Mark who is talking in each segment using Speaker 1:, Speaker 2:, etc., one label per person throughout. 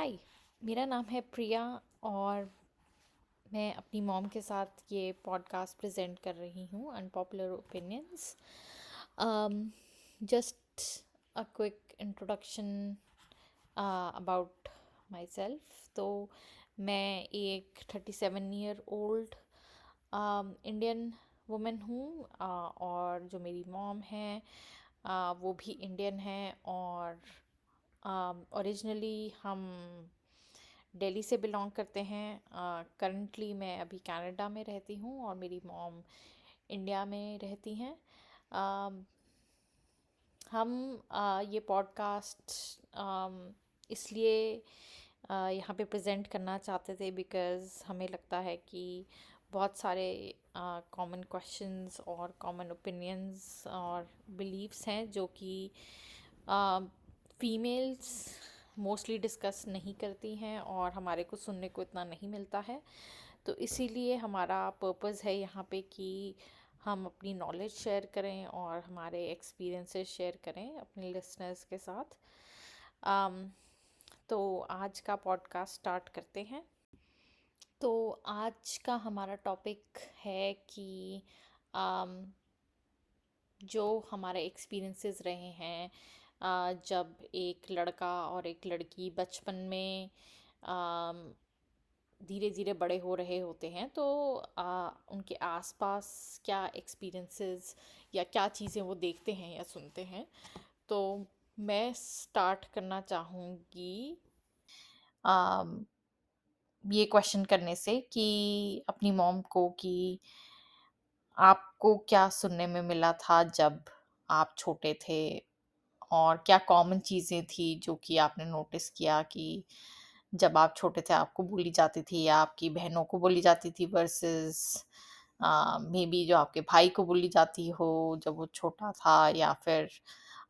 Speaker 1: हाय मेरा नाम है प्रिया और मैं अपनी मॉम के साथ ये पॉडकास्ट प्रेजेंट कर रही हूँ unpopular opinions just a quick introduction about myself तो मैं एक thirty seven year old Indian women हूँ uh, और जो मेरी मॉम है uh, वो भी इंडियन है और ओरिजिनली हम दिल्ली से बिलोंग करते हैं। करंटली uh, मैं अभी कनाडा में रहती हूँ और मेरी मॉम इंडिया में रहती हैं। Uh, हम uh, ये पॉडकास्ट um, इसलिए uh, यहाँ पे प्रेजेंट करना चाहते थे बिकॉज़ हमें लगता है कि बहुत सारे कॉमन uh, क्वेश्चंस और कॉमन ओपिनियंस और बिलीव्स हैं जो कि फीमेल्स मोस्टली डिस्कस नहीं करती हैं और हमारे को सुनने को इतना नहीं मिलता है। तो इसीलिए हमारा पर्पज़ है यहाँ पे कि हम अपनी नॉलेज शेयर करें और हमारे एक्सपीरियंसेस शेयर करें अपने लिसनर्स के साथ। um, तो आज का पॉडकास्ट स्टार्ट करते हैं। तो आज का हमारा टॉपिक है कि um, जो हमारे एक्सपीरियंसेस रहे हैं जब एक लड़का और एक लड़की बचपन में धीरे धीरे बड़े हो रहे होते हैं तो उनके आसपास क्या एक्सपीरियंसेस या क्या चीज़ें वो देखते हैं या सुनते हैं? तो मैं स्टार्ट करना चाहूँगी ये क्वेश्चन करने से कि अपनी मॉम को कि आपको क्या सुनने में मिला था जब आप छोटे थे? और क्या कॉमन चीज़ें थी जो कि आपने नोटिस किया कि जब आप छोटे थे आपको बोली जाती थी या आपकी बहनों को बोली जाती थी वर्सेस मे बी जो आपके भाई को बोली जाती हो जब वो छोटा था या फिर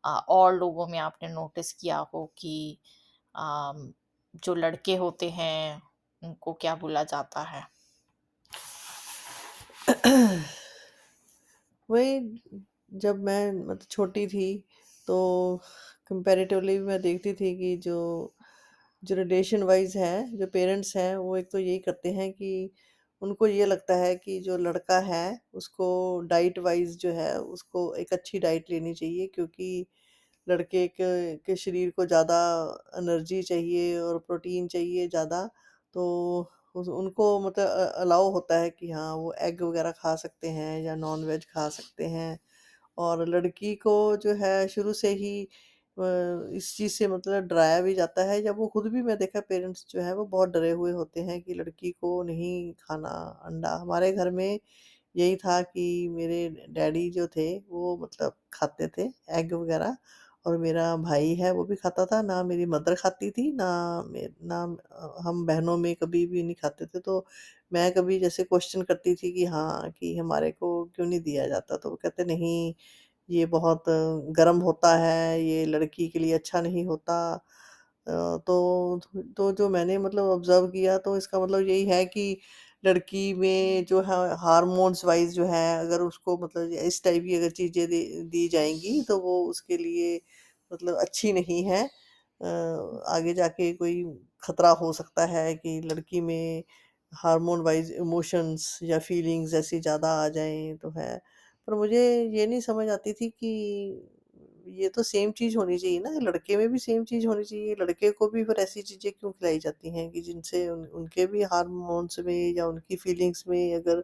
Speaker 1: आ, और लोगों में आपने नोटिस किया हो कि आ, जो लड़के होते हैं उनको क्या बोला जाता है?
Speaker 2: वही जब मैं मतलब छोटी थी तो कंपैरेटिवली मैं देखती थी कि जो जो रिलेशन वाइज है जो पेरेंट्स हैं वो एक तो यही करते हैं कि उनको ये लगता है कि जो लड़का है उसको डाइट वाइज जो है उसको एक अच्छी डाइट लेनी चाहिए क्योंकि लड़के के, के शरीर को ज़्यादा एनर्जी चाहिए और प्रोटीन चाहिए ज़्यादा। तो उनको मतलब अलाउ होता है कि हाँ वो एग वगैरह खा सकते हैं या नॉन वेज खा सकते हैं। और लड़की को जो है शुरू से ही इस चीज़ से मतलब डराया भी जाता है। या वो खुद भी मैं देखा पेरेंट्स जो है वो बहुत डरे हुए होते हैं कि लड़की को नहीं खाना अंडा। हमारे घर में यही था कि मेरे डैडी जो थे वो मतलब खाते थे एग वगैरह और मेरा भाई है वो भी खाता था। ना मेरी मदर खाती थी, ना ना हम बहनों में कभी भी नहीं खाते थे। तो मैं कभी जैसे क्वेश्चन करती थी कि हाँ कि हमारे को क्यों नहीं दिया जाता? तो वो कहते, नहीं, ये बहुत गर्म होता है, ये लड़की के लिए अच्छा नहीं होता। तो तो जो मैंने मतलब ऑब्ज़र्व किया तो इसका मतलब यही है कि लड़की में जो है हार्मोन्स वाइज़ जो है, अगर उसको मतलब इस टाइप की अगर चीज़ें दी दी जाएँगी तो वो उसके लिए मतलब अच्छी नहीं है। आगे जाके कोई ख़तरा हो सकता है कि लड़की में हार्मोन वाइज़ इमोशंस या फीलिंग्स ऐसी ज़्यादा आ जाएँ तो है। पर मुझे ये नहीं समझ आती थी कि ये तो सेम चीज़ होनी चाहिए ना, लड़के में भी सेम चीज़ होनी चाहिए, लड़के को भी फिर ऐसी चीज़ें क्यों खिलाई जाती हैं कि जिनसे उन उनके भी हार्मोन्स में या उनकी फीलिंग्स में अगर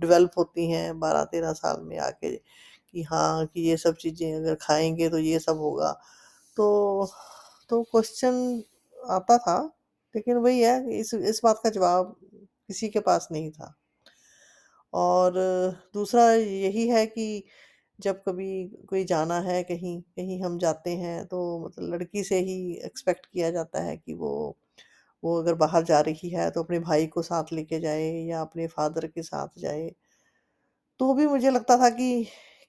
Speaker 2: डेवलप होती हैं 12-13 साल में आके कि हाँ, कि ये सब चीज़ें अगर खाएँगे तो ये सब होगा। तो तो क्वेश्चन आता था, लेकिन वही है इस इस बात का जवाब किसी के पास नहीं था। और दूसरा यही है कि जब कभी कोई जाना है कहीं कहीं हम जाते हैं तो मतलब लड़की से ही एक्सपेक्ट किया जाता है कि वो वो अगर बाहर जा रही है तो अपने भाई को साथ लेके जाए या अपने फादर के साथ जाए तो भी मुझे लगता था कि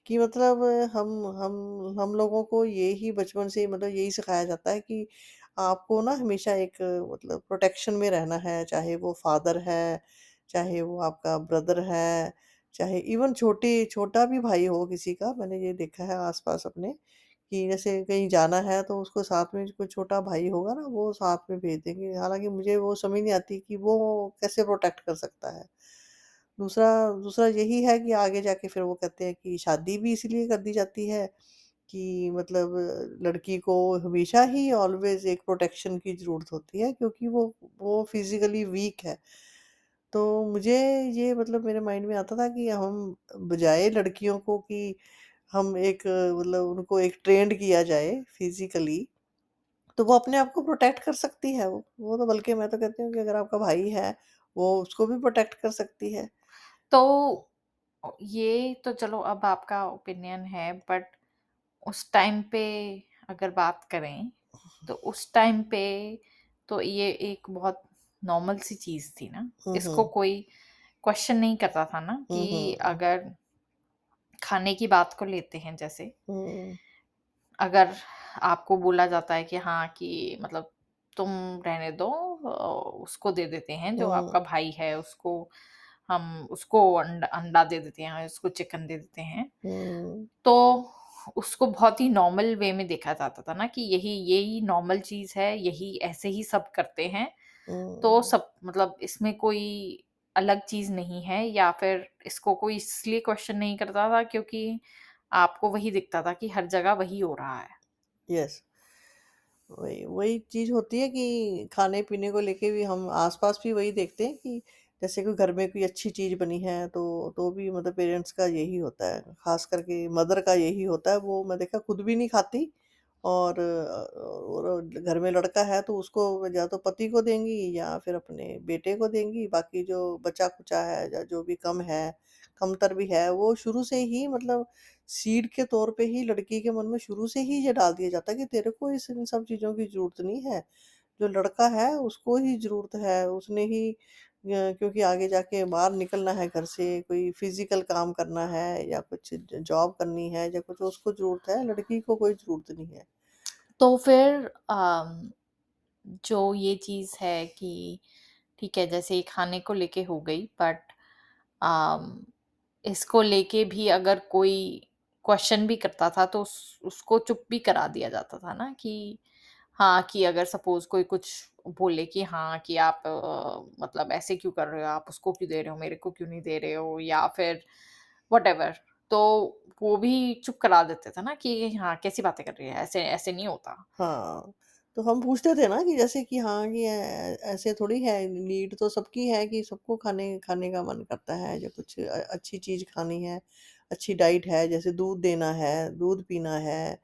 Speaker 2: कि मतलब हम हम हम लोगों को ये ही बचपन से मतलब यही सिखाया जाता है कि आपको ना हमेशा एक मतलब प्रोटेक्शन में रहना है, चाहे वो फादर है, चाहे वो आपका ब्रदर है, चाहे इवन छोटी, छोटा भी भाई हो किसी का, मैंने ये देखा है आसपास अपने, कि जैसे कहीं जाना है तो उसको साथ में कोई छोटा भाई होगा ना, वो साथ में भेज देंगे। हालाँकि मुझे वो समझ नहीं आती कि वो कैसे प्रोटेक्ट कर सकता है। दूसरा दूसरा यही है कि आगे जाके फिर वो कहते हैं कि शादी भी इसीलिए कर दी जाती है कि मतलब लड़की को हमेशा ही ऑलवेज़ एक प्रोटेक्शन की ज़रूरत होती है क्योंकि वो वो फिज़िकली वीक है। तो मुझे ये मतलब मेरे माइंड में आता था कि हम बजाए लड़कियों को कि हम एक मतलब उनको एक ट्रेंड किया जाए फिज़िकली, तो वो अपने आप को प्रोटेक्ट कर सकती है वो। वो तो बल्कि मैं तो कहती हूँ कि अगर आपका भाई है, वो उसको भी प्रोटेक्ट कर सकती है।
Speaker 1: तो ये तो चलो अब आपका ओपिनियन है बट उस टाइम पे अगर बात करें, तो उस टाइम पे तो ये एक बहुत नॉर्मल सी चीज़ थी ना। इसको कोई क्वेश्चन नहीं करता था ना कि अगर खाने की बात को लेते हैं जैसे अगर आपको बोला जाता है कि हाँ, कि मतलब तुम रहने दो उसको दे देते हैं जो आपका भाई है उसको हम उसको अंड अंडा दे देते हैं, उसको चिकन दे देते हैं। तो उसको बहुत ही नॉर्मल वे में देखा जाता था ना कि यही यही नॉर्मल चीज़ है, यही ऐसे ही सब करते हैं। तो
Speaker 2: हुँ।
Speaker 1: सब मतलब इसमें कोई अलग चीज़ नहीं है या फिर इसको कोई इसलिए क्वेश्चन नहीं करता था क्योंकि आपको वही दिखता था कि हर जगह वही हो रहा है।
Speaker 2: यस। वही वही चीज़ होती है कि खाने-पीने को लेके भी हम आस-पास भी वही देखते हैं कि जैसे कोई घर में कोई अच्छी चीज़ बनी है तो तो भी मतलब पेरेंट्स का यही होता है, ख़ास करके मदर का यही होता है, वो मैं देखा खुद भी नहीं खाती और और घर में लड़का है तो उसको या तो पति को देंगी या फिर अपने बेटे को देंगी, बाकी जो बचा-खुचा है या जो भी कम है, कमतर भी है, वो शुरू से ही मतलब सीड के तौर पे ही लड़की के मन में शुरू से ही ये डाल दिया जाता है कि तेरे को इस इन सब चीज़ों की ज़रूरत नहीं है। जो लड़का है उसको ही ज़रूरत है, उसने ही क्योंकि आगे जाके बाहर निकलना है घर से, कोई फ़िज़िकल काम करना है या कुछ जॉब करनी है या कुछ उसको ज़रूरत है, लड़की को कोई ज़रूरत नहीं है।
Speaker 1: तो फिर जो ये चीज़ है कि ठीक है जैसे खाने को लेके हो गई बट इसको लेके भी अगर कोई क्वेश्चन भी करता था तो उस उसको चुप भी करा दिया जाता था ना कि हाँ, कि अगर सपोज़ कोई कुछ बोले कि हाँ, कि आप अ, मतलब ऐसे क्यों कर रहे हो? आप उसको क्यों दे रहे हो? मेरे को क्यों नहीं दे रहे हो? या फिर व्हाटएवर तो वो भी चुप करा देते थे ना कि हाँ, कैसी बातें कर रही है? ऐसे ऐसे नहीं होता।
Speaker 2: हाँ, तो हम पूछते थे ना कि जैसे कि हाँ, कि ऐसे थोड़ी है नीड तो सबकी है कि सबको खाने खाने का मन करता है या कुछ अच्छी चीज़ खानी है, अच्छी डाइट है, जैसे दूध देना है, दूध पीना है।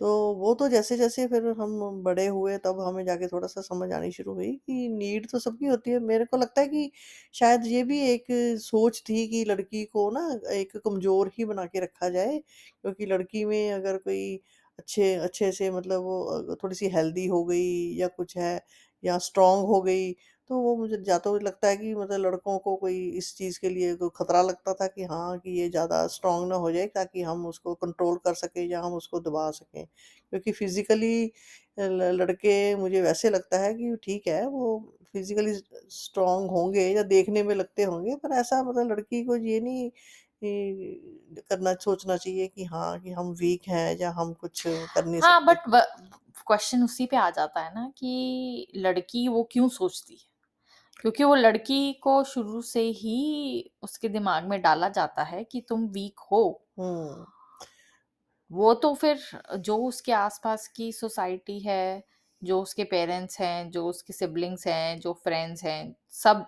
Speaker 2: तो वो तो जैसे-जैसे फिर हम बड़े हुए तब हमें जाके थोड़ा-सा समझ आनी शुरू हुई कि नीड तो सबकी होती है। मेरे को लगता है कि शायद ये भी एक सोच थी कि लड़की को ना एक कमज़ोर ही बना के रखा जाए, क्योंकि लड़की में अगर कोई अच्छे अच्छे से मतलब वो थोड़ी-सी हेल्दी हो गई या कुछ है या स्ट्रॉन्ग हो गई, तो वो मुझे या तो लगता है कि मतलब लड़कों को कोई इस चीज़ के लिए कोई खतरा लगता था कि हाँ, कि ये ज़्यादा स्ट्रॉन्ग ना हो जाए ताकि हम उसको कंट्रोल कर सकें या हम उसको दबा सकें। क्योंकि फिज़िकली लड़के मुझे वैसे लगता है कि ठीक है, वो फिज़िकली स्ट्रॉन्ग होंगे या देखने में लगते होंगे, पर ऐसा मतलब लड़की को ये नहीं करना सोचना चाहिए कि हाँ, कि हम वीक हैं या हम कुछ कर नहीं
Speaker 1: हाँ,
Speaker 2: सकते।
Speaker 1: बट क्वेश्चन उसी पे आ जाता है ना कि लड़की वो क्यों सोचती है? क्योंकि वो लड़की को शुरू से ही उसके दिमाग में डाला जाता है कि तुम वीक हो।
Speaker 2: हुँ।
Speaker 1: वो तो फिर जो उसके आस-पास की सोसाइटी है, जो उसके पेरेंट्स हैं, जो उसके सिबलिंग्स हैं, जो फ्रेंड्स हैं, सब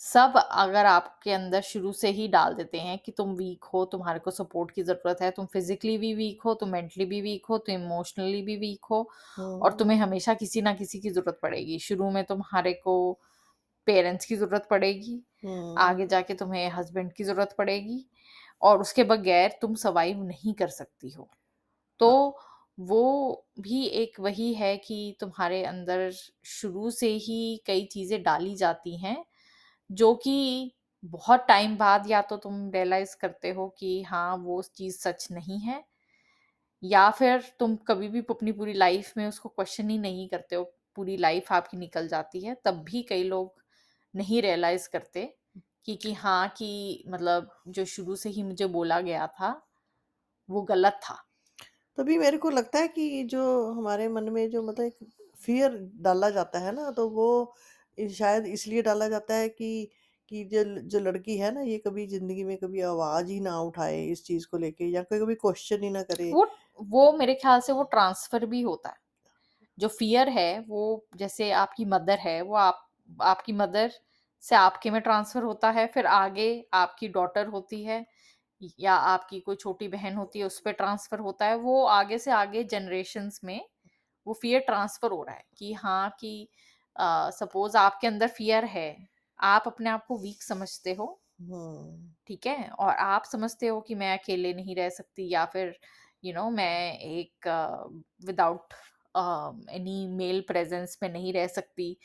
Speaker 1: सब अगर आपके अंदर शुरू से ही डाल देते हैं कि तुम वीक हो, तुम्हारे को सपोर्ट की ज़रूरत है, तुम फिज़िकली भी वीक हो, तुम मेंटली भी वीक हो, तुम इमोशनली भी वीक हो और
Speaker 2: हुँ,
Speaker 1: तुम्हें हमेशा किसी ना किसी की ज़रूरत पड़ेगी। शुरू में तुम्हारे को पेरेंट्स की ज़रूरत पड़ेगी। आगे जाके तुम्हें हस्बैंड की ज़रूरत पड़ेगी और उसके बगैर तुम सर्वाइव नहीं कर सकती हो। तो
Speaker 2: हाँ,
Speaker 1: वो भी एक वही है कि तुम्हारे अंदर शुरू से ही कई चीज़ें डाली जाती हैं, जो कि बहुत टाइम बाद या तो तुम रियलाइज़ करते हो कि हाँ, वो चीज़ सच नहीं है या फिर तुम कभी भी अपनी पूरी लाइफ़ में उसको क्वेश्चन ही नहीं करते हो, पूरी लाइफ़ आपकी निकल जाती है, तब भी कई लोग नहीं रियलाइज़ करते कि कि हाँ, कि मतलब जो शुरू से ही मुझे बोला गया था, वो गलत था।
Speaker 2: तभी मेरे को लगता है कि जो हमारे मन में जो मतलब एक फ़ियर डाला जाता है ना, तो वो शायद इसलिए डाला जाता है कि कि जो जो लड़की है ना, ये कभी ज़िंदगी में कभी आवाज़ ही ना उठाए इस चीज़ को लेके या कोई कभी क्वेश्चन ही ना करे।
Speaker 1: वो वो मेरे ख़्याल से वो ट्रांसफ़र भी होता है। जो फ़ियर है, वो जैसे आपकी मदर है, वो आप आपकी मदर से आपके में ट्रांसफ़र होता है, फिर आगे आपकी डॉटर होती है या आपकी कोई छोटी बहन होती है, उस पर ट्रांसफ़र होता है। वो आगे से आगे जनरेशन्स में वो फ़ियर ट्रांसफ़र हो रहा है कि हाँ, कि सपोज़ आपके अंदर फ़ियर है, आप अपने आप को वीक समझते हो
Speaker 2: हुँ।
Speaker 1: ठीक है? और आप समझते हो कि मैं अकेले नहीं रह सकती या फिर यू you नो know, मैं एक विदाउट एनी मेल प्रेजेंस में नहीं रह सकती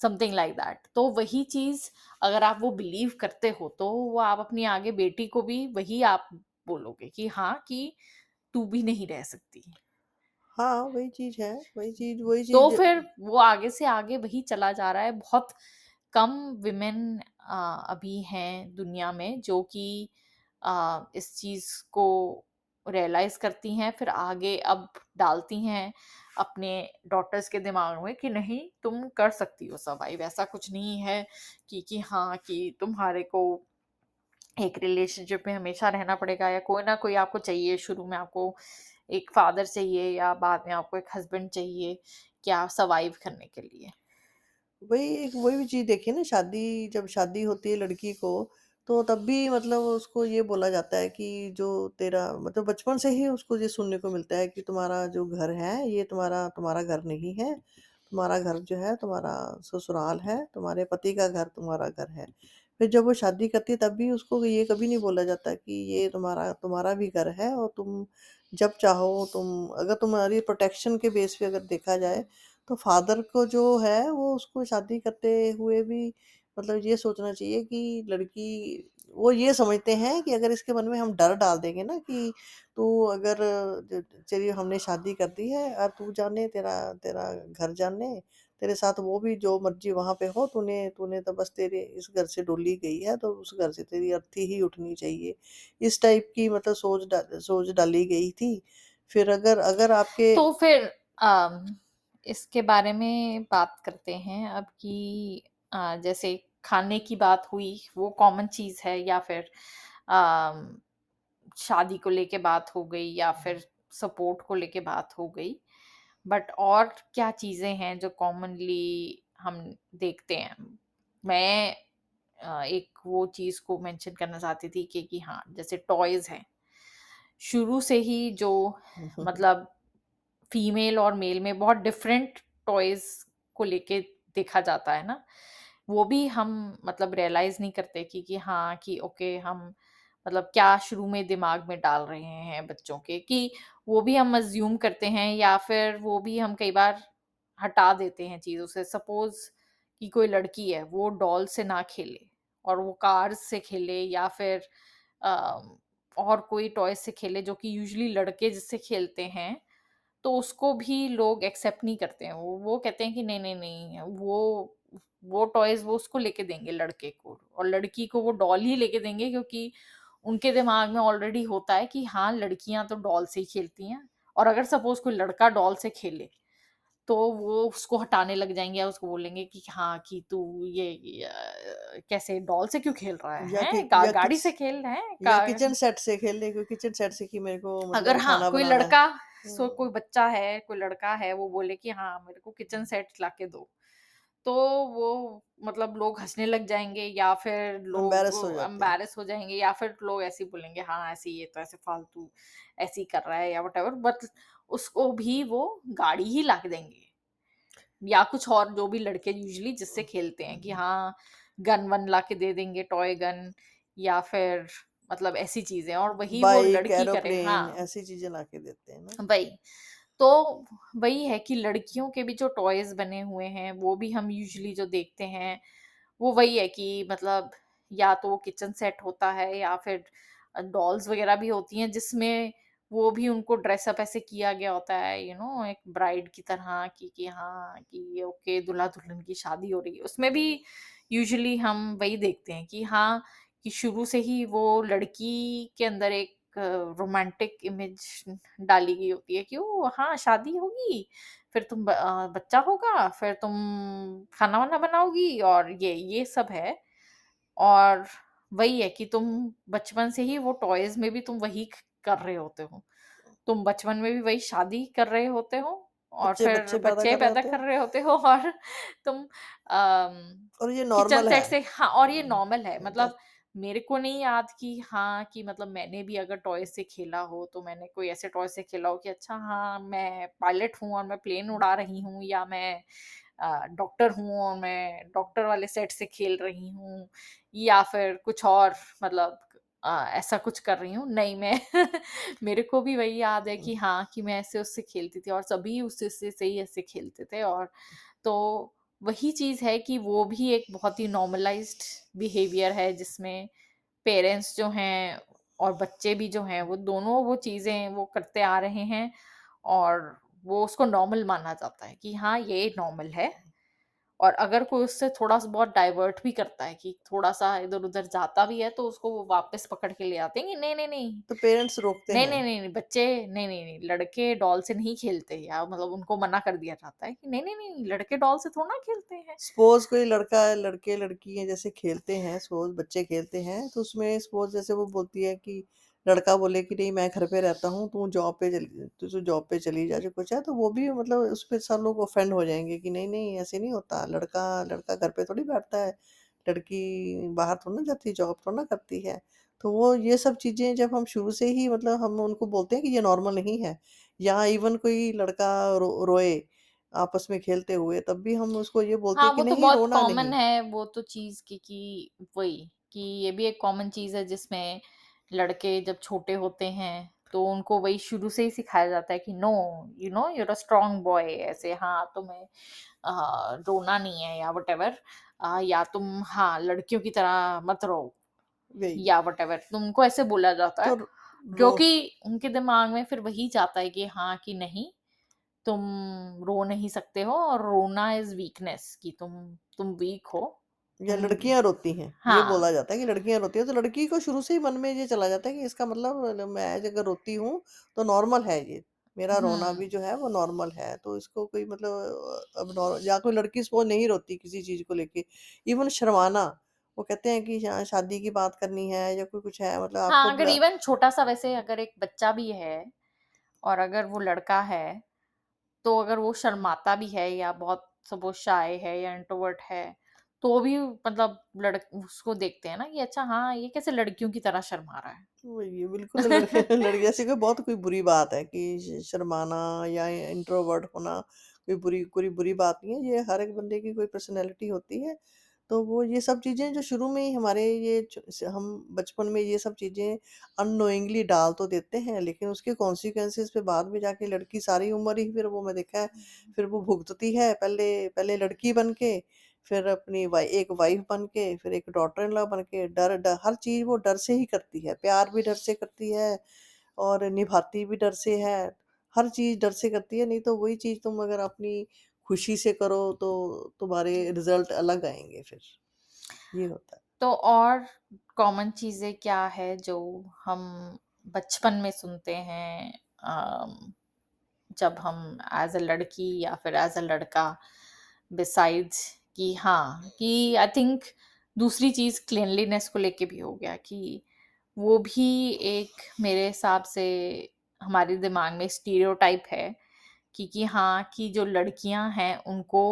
Speaker 1: समथिंग लाइक दैट तो वही चीज़ अगर आप वो बिलीव करते हो तो वो आप अपनी आगे बेटी को भी वही आप बोलोगे कि हाँ कि तू भी नहीं रह सकती।
Speaker 2: हाँ, वही चीज़ है, वही चीज़ वही चीज़ तो
Speaker 1: फिर वो आगे से आगे वही चला जा रहा है। बहुत कम विमेन अभी हैं दुनिया में जो कि इस चीज़ को रियलाइज़ करती हैं फिर आगे अब डालती हैं। अपने डॉटर्स के दिमाग में कि नहीं, तुम कर सकती हो सर्वाइव ऐसा कुछ नहीं है कि कि हाँ कि तुम्हारे को एक रिलेशनशिप में हमेशा रहना पड़ेगा या कोई ना कोई आपको चाहिए, शुरू में आपको एक फादर चाहिए या बाद में आपको एक हस्बैंड चाहिए क्या सर्वाइव करने के लिए?
Speaker 2: वही एक, वही भी चीज़ देखिए ना, शादी, जब शादी होती है लड़की को तो तब भी मतलब उसको ये बोला जाता है कि जो तेरा मतलब बचपन से ही उसको ये सुनने को मिलता है कि तुम्हारा जो घर है, ये तुम्हारा तुम्हारा घर नहीं है। तुम्हारा घर जो है, तुम्हारा ससुराल है, तुम्हारे पति का घर तुम्हारा घर है। फिर जब वो शादी करती है, तब भी उसको ये कभी नहीं बोला जाता कि ये तुम्हारा तुम्हारा भी घर है और तुम जब चाहो तुम, अगर तुम्हारी प्रोटेक्शन के बेस पे अगर देखा जाए तो फादर को जो है, वो उसको शादी करते हुए भी मतलब ये सोचना चाहिए कि लड़की वो ये समझते हैं कि अगर इसके मन में हम डर डाल देंगे ना कि तू अगर चलिए हमने शादी कर दी है और तू जाने तेरा तेरा घर जाने तेरे साथ वो भी जो मर्ज़ी वहाँ पे हो तूने तूने तो बस तेरे इस घर से डोली गई है तो उस घर से तेरी अर्थी ही उठनी चाहिए। इस टाइप की मतलब सोच डा, सोच डाली गई थी। फिर अगर अगर आपके
Speaker 1: तो फिर अम, इसके बारे में बात करते हैं अब कि अ, जैसे खाने की बात हुई वो कॉमन चीज़ है या फिर अम, शादी को लेके बात हो गई या फिर सपोर्ट को लेके बात हो गई। बट और क्या चीज़ें हैं जो कॉमनली हम देखते हैं? मैं अ, एक वो चीज़ को मेंशन करना चाहती थी कि, कि हाँ जैसे टॉयज हैं। शुरू से ही जो मतलब फीमेल और मेल में बहुत डिफरेंट टॉयज को लेके देखा जाता है ना। वो भी हम मतलब रियलाइज़ नहीं करते कि कि हाँ कि ओके हम मतलब क्या शुरू में दिमाग में डाल रहे हैं बच्चों के कि वो भी हम अज्यूम करते हैं या फिर वो भी हम कई बार हटा देते हैं चीज़ों से। सपोज़ कि कोई लड़की है वो डॉल से ना खेले और वो कार से खेले या फिर अम, और कोई टॉय से खेले जो कि यूजली लड़के जिससे खेलते हैं तो उसको भी लोग एक्सेप्ट नहीं करते हैं। वो वो कहते हैं कि नहीं नहीं नहीं वो वो टॉयज वो उसको लेके देंगे लड़के को और लड़की को वो डॉल ही लेके देंगे क्योंकि उनके दिमाग में ऑलरेडी होता है कि हाँ लड़कियाँ तो डॉल से ही खेलती हैं और अगर सपोज़ कोई लड़का डॉल से खेले तो वो उसको हटाने लग जाएँगे या उसको बोलेंगे कि हाँ कि तू ये, ये कैसे डॉल से क्यों खेल रहा है?
Speaker 2: या कि या
Speaker 1: गाड़ी से खेल रहे हैं? का,
Speaker 2: किचन सेट से खेल ले किचन सेट से कि मेरे को मतलब
Speaker 1: अगर
Speaker 2: हाँ
Speaker 1: कोई लड़का सो
Speaker 2: हम्म,
Speaker 1: कोई बच्चा है कोई लड़का है वो बोले कि हाँ मेरे को किचन सेट ला के दो। तो वो मतलब लोग हंसने लग जाएँगे या फिर लोग
Speaker 2: एम्बेरस हो जाते हैं।
Speaker 1: एम्बैरेस हो जाएँगे या फिर लोग ऐसे ही बोलेंगे हाँ ऐसे ये तो ऐसे फालतू ऐसे ही कर रहा है या वट एवर बट उसको भी वो गाड़ी ही ला के देंगे। या कुछ और जो भी लड़के यूजुअली जिससे खेलते हैं कि हाँ गन वन ला के दे देंगे टॉय गन या फिर मतलब ऐसी चीज़ें और वही वो
Speaker 2: बाइक
Speaker 1: लड़की करे
Speaker 2: एरोप्लेन
Speaker 1: हाँ।
Speaker 2: ऐसी चीज़ें ला के देते हैं ना।
Speaker 1: वही। तो वही है कि लड़कियों के भी जो टॉयज बने हुए हैं वो भी हम यूजुअली जो देखते हैं वो वही है कि मतलब या तो वो किचन सेट होता है या फिर डॉल्स वगैरह भी होती हैं जिसमें वो भी उनको ड्रेसअप ऐसे किया गया होता है यू you नो know, एक ब्राइड की तरह कि कि हाँ कि ओके दूल्हा दुल्हन की शादी हो रही है। उसमें भी यूजुअली हम वही देखते हैं कि हाँ कि शुरू से ही वो लड़की के अंदर एक रोमांटिक इमेज डाली गई होती है कि ओ हाँ शादी होगी फिर तुम ब- अ, बच्चा होगा फिर तुम खाना वाना बनाओगी। और ये ये सब है। और वही है कि तुम बचपन से ही वो टॉयज में भी तुम वही क- कर रहे होते हो। तुम बचपन में भी वही शादी कर रहे होते हो और
Speaker 2: बच्चे
Speaker 1: फिर
Speaker 2: बच्चे पैदा
Speaker 1: बच्चे
Speaker 2: कर रहे
Speaker 1: पैदा
Speaker 2: होते हैं।
Speaker 1: कर रहे होते हो। और तुम
Speaker 2: और ये
Speaker 1: किचन
Speaker 2: नॉर्मल
Speaker 1: सेट
Speaker 2: है
Speaker 1: से हाँ और ये
Speaker 2: हम्म,
Speaker 1: नॉर्मल है।
Speaker 2: दैट
Speaker 1: मतलब मेरे को नहीं याद कि हाँ कि मतलब मैंने भी अगर टॉय से खेला हो तो मैंने कोई ऐसे टॉय से खेला हो कि अच्छा हाँ मैं पायलट हूँ और मैं प्लेन उड़ा रही हूँ या मैं डॉक्टर हूँ और मैं डॉक्टर वाले सेट से खेल रही हूँ या फिर कुछ और मतलब अ, ऐसा कुछ कर रही हूँ। नहीं मैं मेरे को भी वही याद है कि हाँ कि मैं ऐसे उससे खेलती थी और सभी उससे से से ही ऐसे खेलते थे और तो वही चीज़ है कि वो भी एक बहुत ही नॉर्मलाइज बिहेवियर है, जिसमें पेरेंट्स जो हैं और बच्चे भी जो हैं, वो दोनों वो चीज़ें वो करते आ रहे हैं और वो उसको नॉर्मल माना जाता है कि हाँ ये नॉर्मल है। और अगर कोई उससे थोड़ा सा बहुत डाइवर्ट भी करता है कि थोड़ा सा इधर उधर जाता भी है तो उसको वो वापस पकड़ के ले आते हैं कि नहीं नहीं नहीं।
Speaker 2: तो पेरेंट्स रोकते
Speaker 1: नहीं
Speaker 2: हैं
Speaker 1: नहीं नहीं नहीं, बच्चे नहीं नहीं नहीं लड़के डॉल से नहीं खेलते या मतलब उनको मना कर दिया जाता है कि नहीं नहीं नहीं लड़के डॉल से थोड़ा खेलते हैं।
Speaker 2: सपोज़ कोई लड़का लड़के लड़की हैं जैसे खेलते हैं सपोज़ बच्चे खेलते हैं तो उसमें सपोज़ जैसे वो बोलती है कि लड़का बोले कि नहीं मैं घर पे रहता हूँ तू जॉब पे चली तू जॉब पे चली जा जो कुछ है तो वो भी मतलब उस पे सब लोग ऑफेंड हो जाएँगे कि नहीं नहीं ऐसे नहीं होता। लड़का लड़का घर पे थोड़ी बैठता है। लड़की बाहर थोड़ी ना जाती जॉब थोड़ा ना करती है। तो वो ये सब चीज़ें जब हम शुरू से ही मतलब हम उनको बोलते हैं कि ये नॉर्मल नहीं है। या इवन कोई लड़का रो, रोए आपस में खेलते हुए तब भी हम उसको ये बोलते
Speaker 1: हाँ
Speaker 2: हैं कि
Speaker 1: वो तो
Speaker 2: नहीं
Speaker 1: बहुत
Speaker 2: रोना
Speaker 1: कॉमन
Speaker 2: नहीं
Speaker 1: है। वो तो चीज़ की कि वही कि ये भी एक कॉमन चीज़ है जिसमें लड़के जब छोटे होते हैं तो उनको वही शुरू से ही सिखाया जाता है कि no you know you're a strong boy ऐसे हाँ तुम्हें आ, रोना नहीं है या वट या तुम हाँ लड़कियों की तरह मत रहो या वट एवर तुमको ऐसे बोला जाता
Speaker 2: तो
Speaker 1: है क्योंकि उनके दिमाग में फिर वही जाता है कि हाँ कि नहीं तुम रो नहीं सकते हो और रोना इज़ वीकनेस कि तुम तुम वीक हो
Speaker 2: या लड़कियाँ रोती हैं हाँ। ये
Speaker 1: हाँ
Speaker 2: बोला जाता है कि लड़कियाँ रोती हैं तो लड़की को शुरू से ही मन में ये चला जाता है कि इसका मतलब मैं अगर रोती हूँ तो नॉर्मल है ये मेरा रोना भी जो है वो नॉर्मल है तो इसको कोई मतलब अब नॉर्मल या कोई लड़की सपोज़ नहीं रोती किसी चीज़ को लेके इवन शर्माना वो कहते हैं कि शा- शादी की बात करनी है या कोई कुछ है मतलब आपको
Speaker 1: हाँ अगर इवन छोटा सा वैसे अगर एक बच्चा भी है और अगर वो लड़का है तो अगर वो शर्माता भी है या बहुत सपोज़ शाय है या इंट्रोवर्ट है तो भी मतलब लड़ उसको देखते हैं ना कि अच्छा हाँ ये कैसे लड़कियों की तरह शर्मा रहा है।
Speaker 2: वही है, बिल्कुल लड़के लड़के ऐसी कोई बहुत कोई बुरी बात है कि श- शर्माना या इंट्रोवर्ट होना कोई बुरी कोई बुरी बात नहीं है ये हर एक बंदे की कोई पर्सनैलिटी होती है। तो वो ये सब चीज़ें जो शुरू में ही हमारे ये च- से हम बचपन में ये सब चीज़ें अननोइंगली डाल तो देते हैं लेकिन उसके कॉन्सिक्वेंसेस पे बाद में जाके लड़की सारी उम्र ही फिर वो मैं देखा है फिर वो भुगतती है पहले पहले लड़की बन के फिर अपनी वाइ एक वाइफ बन के फिर एक डॉटर इन लॉ बन के डर डर, हर चीज़ वो डर से ही करती है। प्यार भी डर से करती है और निभाती भी डर से है। हर चीज़ डर से करती है, नहीं तो वही चीज़ तुम अगर अपनी खुशी से करो तो तुम्हारे रिज़ल्ट अलग आएँगे फिर। ये होता है।
Speaker 1: तो और कॉमन चीज़ें क्या है जो हम बचपन में सुनते हैं? जब हम एज अ लड़की या फिर एज अ लड़का बिसाइड्स कि हाँ कि आई थिंक दूसरी चीज़ क्लिनलीनेस को लेके भी हो गया कि वो भी एक मेरे हिसाब से हमारे दिमाग में स्टीरियोटाइप है कि कि हाँ कि जो लड़कियाँ हैं, उनको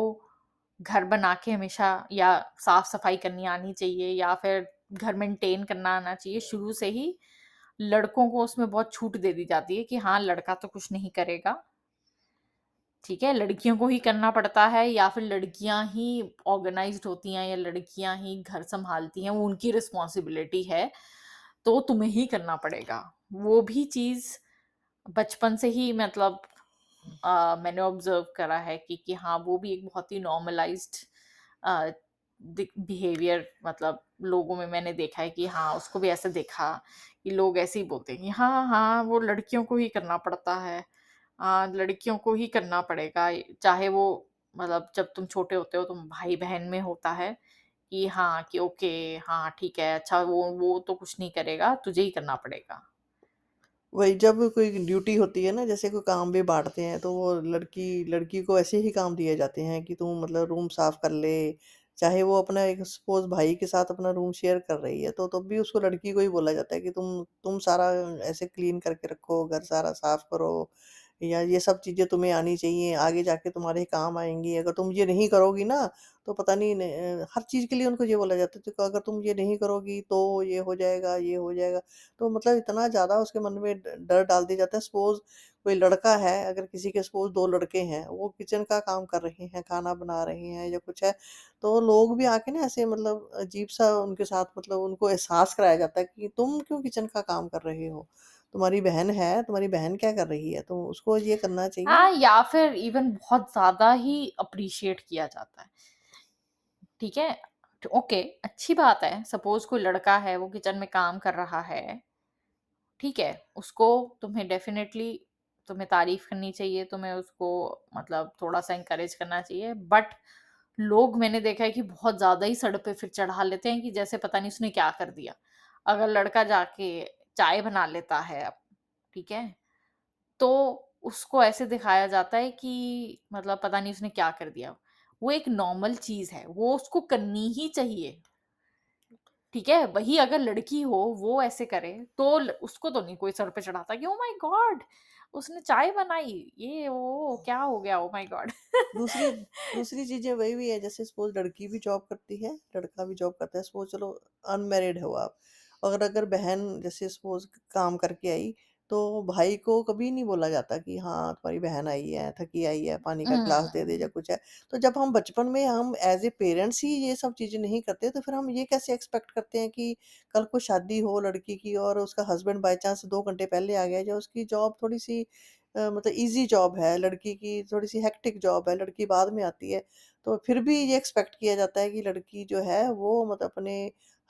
Speaker 1: घर बना के हमेशा या साफ़ सफ़ाई करनी आनी चाहिए या फिर घर मेंटेन करना आना चाहिए, शुरू से ही लड़कों को उसमें बहुत छूट दे दी जाती है कि हाँ लड़का तो कुछ नहीं करेगा। ठीक है लड़कियों को ही करना पड़ता है या फिर लड़कियाँ ही ऑर्गेनाइज्ड होती हैं या लड़कियाँ ही घर संभालती हैं वो उनकी रिस्पॉन्सिबिलिटी है तो तुम्हें ही करना पड़ेगा। वो भी चीज़ बचपन से ही मतलब अ, मैंने ऑब्ज़र्व करा है कि कि हाँ वो भी एक बहुत ही नॉर्मलाइज्ड बिहेवियर मतलब लोगों में मैंने देखा है कि हाँ उसको भी ऐसे देखा कि लोग ऐसे ही बोलते हैं कि हाँ हाँ वो लड़कियों को ही करना पड़ता है। लड़कियों को ही करना पड़ेगा। चाहे वो मतलब जब तुम छोटे होते हो, तुम भाई बहन में होता है कि हाँ कि ओके हाँ ठीक है अच्छा वो वो तो कुछ नहीं करेगा, तुझे ही करना पड़ेगा।
Speaker 2: वही जब कोई ड्यूटी होती है ना, जैसे कोई काम भी बाँटते हैं तो वो लड़की लड़की को ऐसे ही काम दिए जाते हैं कि तुम मतलब रूम साफ़ कर ले, चाहे वो अपना एक सपोज़ भाई के साथ अपना रूम शेयर कर रही है तो तब भी उसको लड़की को ही बोला जाता है कि तुम तुम सारा ऐसे क्लीन करके रखो, घर सारा साफ़ करो या ये सब चीज़ें तुम्हें आनी चाहिए आगे जाके तुम्हारे काम आएँगी। अगर तुम ये नहीं करोगी ना तो पता नहीं हर चीज़ के लिए उनको ये बोला जाता है तो अगर तुम ये नहीं करोगी तो ये हो जाएगा ये हो जाएगा। तो मतलब इतना ज़्यादा उसके मन में डर डाल दिया जाता है। सपोज़ कोई लड़का है अगर किसी के सपोज़ 2 लड़के हैं, वो किचन का काम कर रहे हैं, खाना बना रहे हैं या कुछ है, तो लोग भी आके ना ऐसे मतलब अजीब-सा उनके साथ मतलब उनको एहसास कराया जाता है कि तुम क्यों किचन का काम कर रहे हो? तुम्हारी बहन है, तुम्हारी बहन क्या कर रही है? तो उसको ये करना चाहिए।
Speaker 1: हाँ, या फिर इवन बहुत ज़्यादा ही अप्रिशिएट किया जाता है, ठीक है? ओके, अच्छी बात है, सपोज़ कोई लड़का है, वो किचन में काम कर रहा है, ठीक है, उसको तुम्हें डेफ़िनेटली तुम्हें तारीफ़ करनी चाहिए, तुम्हें उसको मतलब थोड़ा-सा इंकरेज करना चाहिए, बट लोग मैंने देखा है कि बहुत ज़्यादा ही सर पे फिर चढ़ा लेते हैं कि जैसे पता नहीं उसने क्या कर दिया। अगर लड़का जाके चाय बना लेता है अब, ठीक है? तो उसको ऐसे दिखाया जाता है कि मतलब पता नहीं उसने क्या कर दिया। वो एक नॉर्मल चीज़ है, वो उसको करनी ही चाहिए, ठीक है? वही अगर लड़की हो, वो ऐसे करे, तो उसको तो नहीं कोई सर पे चढ़ाता कि ओह माय गॉड! उसने चाय बनाई, ये वो क्या हो गया? Oh my god!
Speaker 2: दूसरी दूसरी चीज़ें वही भी है जैसे सपोज़ लड़की भी जॉब करती है, लड़का भी जॉब करता है। सपोज़ चलो अनमैरिड हो आप और अगर बहन जैसे सपोज़ काम करके आई, तो भाई को कभी नहीं बोला जाता कि हाँ, तुम्हारी बहन आई है, थकी आई है, पानी का ग्लास दे
Speaker 1: हुँ।
Speaker 2: दे या कुछ है। तो जब हम बचपन में हम एज़ ए पेरेंट्स ही ये सब चीज़ें नहीं करते, तो फिर हम ये कैसे एक्सपेक्ट करते हैं कि कल को शादी हो लड़की की और उसका हस्बैंड बाय चांस 2 घंटे पहले आ गया या उसकी जॉब थोड़ी-सी अ, मतलब ईज़ी जॉब है, लड़की की थोड़ी-सी हेक्टिक जॉब है, लड़की बाद में आती है। तो फिर भी ये एक्सपेक्ट किया जाता है कि लड़की जो है वो मतलब अपने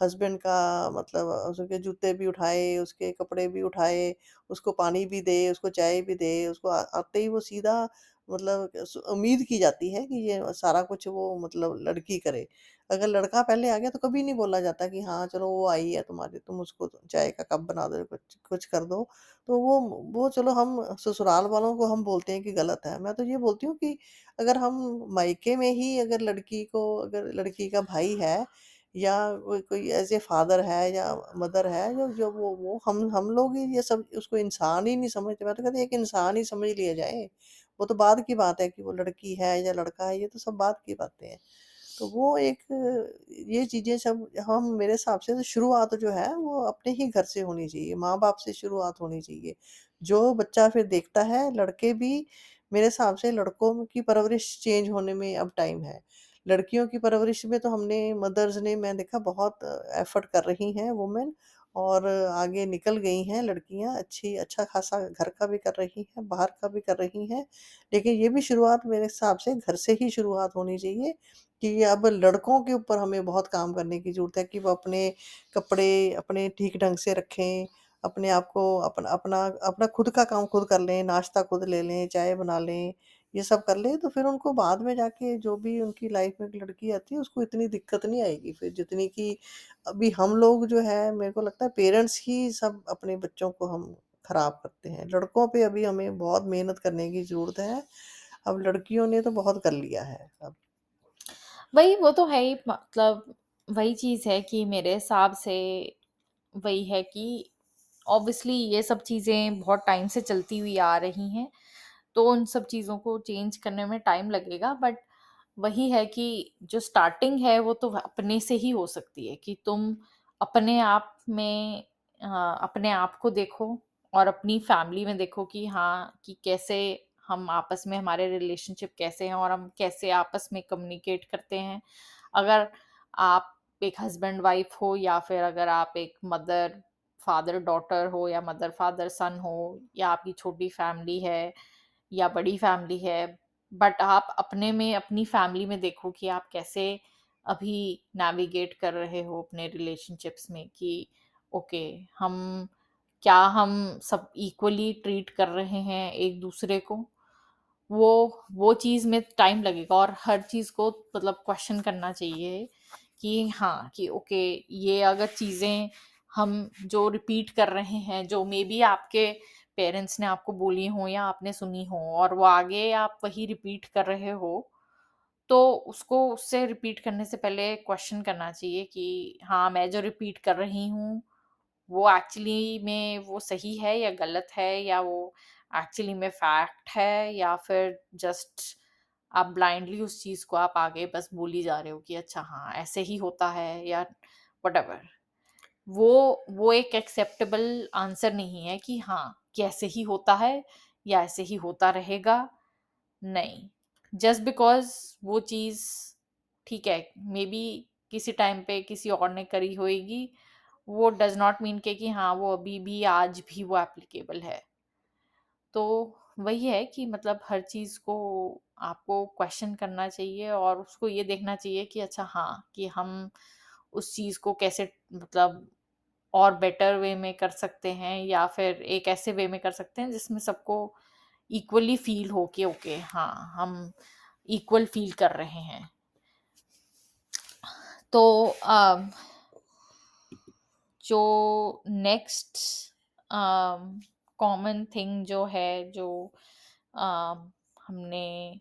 Speaker 2: हस्बैंड का मतलब उसके जूते भी उठाए, उसके कपड़े भी उठाए, उसको पानी भी दे, उसको चाय भी दे, उसको आते ही वो सीधा मतलब उम्मीद की जाती है कि ये सारा कुछ वो मतलब लड़की करे। अगर लड़का पहले आ गया तो कभी नहीं बोला जाता कि हाँ, चलो वो आई है तुम्हारी तुम उसको चाय का कप बना दो, कुछ कुछ कर दो। तो वो वो चलो हम ससुराल वालों को हम बोलते हैं कि गलत है। मैं तो ये बोलती हूँ कि अगर हम मायके में ही अगर लड़की को अगर लड़की का भाई है या कोई कोई ऐज़ ए फ़ादर है या मदर है जो जो वो वो हम हम लोग ही ये सब उसको इंसान ही नहीं समझते। मैं तो कहती एक इंसान ही समझ लिया जाए। वो तो बाद की बात है कि वो लड़की है या लड़का है, ये तो सब बाद की बातें हैं। तो वो एक ये चीज़ें सब हम मेरे हिसाब से तो शुरुआत जो है वो अपने ही घर से होनी चाहिए, माँ-बाप से शुरुआत होनी चाहिए। जो बच्चा फिर देखता है लड़के भी मेरे हिसाब से लड़कों की परवरिश चेंज होने में अब टाइम है। लड़कियों की परवरिश में तो हमने मदर्स ने मैं देखा बहुत एफ़र्ट कर रही हैं वुमेन और आगे निकल गई हैं लड़कियाँ अच्छी अच्छा खासा घर का भी कर रही हैं, बाहर का भी कर रही हैं। लेकिन ये भी शुरुआत मेरे हिसाब से घर से ही शुरुआत होनी चाहिए कि अब लड़कों के ऊपर हमें बहुत काम करने की ज़रूरत है कि वो अपने कपड़े अपने ठीक ढंग से रखें, अपने आप को अपना अपना अपना खुद का काम खुद कर लें, नाश्ता खुद ले लें, चाय बना लें, ये सब कर ले तो फिर उनको बाद में जाके जो भी उनकी लाइफ़ में लड़की आती है उसको इतनी दिक्कत नहीं आएगी फिर जितनी कि अभी हम लोग जो है मेरे को लगता है पेरेंट्स ही सब अपने बच्चों को हम खराब करते हैं। लड़कों पे अभी हमें बहुत मेहनत करने की ज़रूरत है। अब लड़कियों ने तो बहुत कर लिया है अब।
Speaker 1: वही वो तो है ही मतलब वही चीज़ है कि मेरे हिसाब से वही है कि ऑब्वियसली ये सब चीज़ें बहुत टाइम से चलती हुई आ रही हैं, तो उन सब चीज़ों को चेंज करने में टाइम लगेगा बट वही है कि जो स्टार्टिंग है वो तो अपने से ही हो सकती है कि तुम अपने आप में अपने आप को देखो और अपनी फैमिली में देखो कि हाँ, कि कैसे हम आपस में हमारे रिलेशनशिप कैसे हैं और हम कैसे आपस में कम्युनिकेट करते हैं। अगर आप एक हस्बैंड वाइफ हो या फिर अगर आप एक मदर फादर डॉटर हो या मदर फादर सन हो या आपकी छोटी फैमिली है या बड़ी फैमिली है, बट आप अपने में, अपनी फैमिली में देखो कि आप कैसे अभी नेविगेट कर रहे हो अपने रिलेशनशिप्स में कि ओके हम, क्या हम सब इक्वली ट्रीट कर रहे हैं एक दूसरे को? वो वो चीज़ में टाइम लगेगा और हर चीज़ को मतलब क्वेश्चन करना चाहिए कि हाँ कि ओके ये अगर चीज़ें हम जो रिपीट कर रहे हैं, जो मे बी आपके पेरेंट्स ने आपको बोली हो या आपने सुनी हो और वो आगे आप वही रिपीट कर रहे हो तो उसको उससे रिपीट करने से पहले क्वेश्चन करना चाहिए कि हाँ मैं जो रिपीट कर रही हूँ, वो एक्चुअली में वो सही है या गलत है या वो एक्चुअली में फैक्ट है या फिर जस्ट आप ब्लाइंडली उस चीज़ को आप आगे बस बोली जा रहे हो कि अच्छा हाँ ऐसे ही होता है या वट वो वो एक एक्सेप्टेबल आंसर नहीं है कि हाँ कैसे ही होता है या ऐसे ही होता रहेगा। नहीं जस्ट बिकॉज़ वो चीज़ ठीक है मे बी किसी टाइम पे किसी और ने करी होएगी, वो डज नॉट मीन के कि हाँ वो अभी भी, आज भी वो एप्लीकेबल है। तो वही है कि मतलब हर चीज़ को आपको क्वेश्चन करना चाहिए और उसको ये देखना चाहिए कि अच्छा हाँ कि हम उस चीज़ को कैसे मतलब और बेटर वे में कर सकते हैं या फिर एक ऐसे वे में कर सकते हैं जिसमें सबको इक्वली फील हो कि ओके हाँ हम इक्वल फील कर रहे हैं। तो um, जो नेक्स्ट कॉमन थिंग जो है जो um, हमने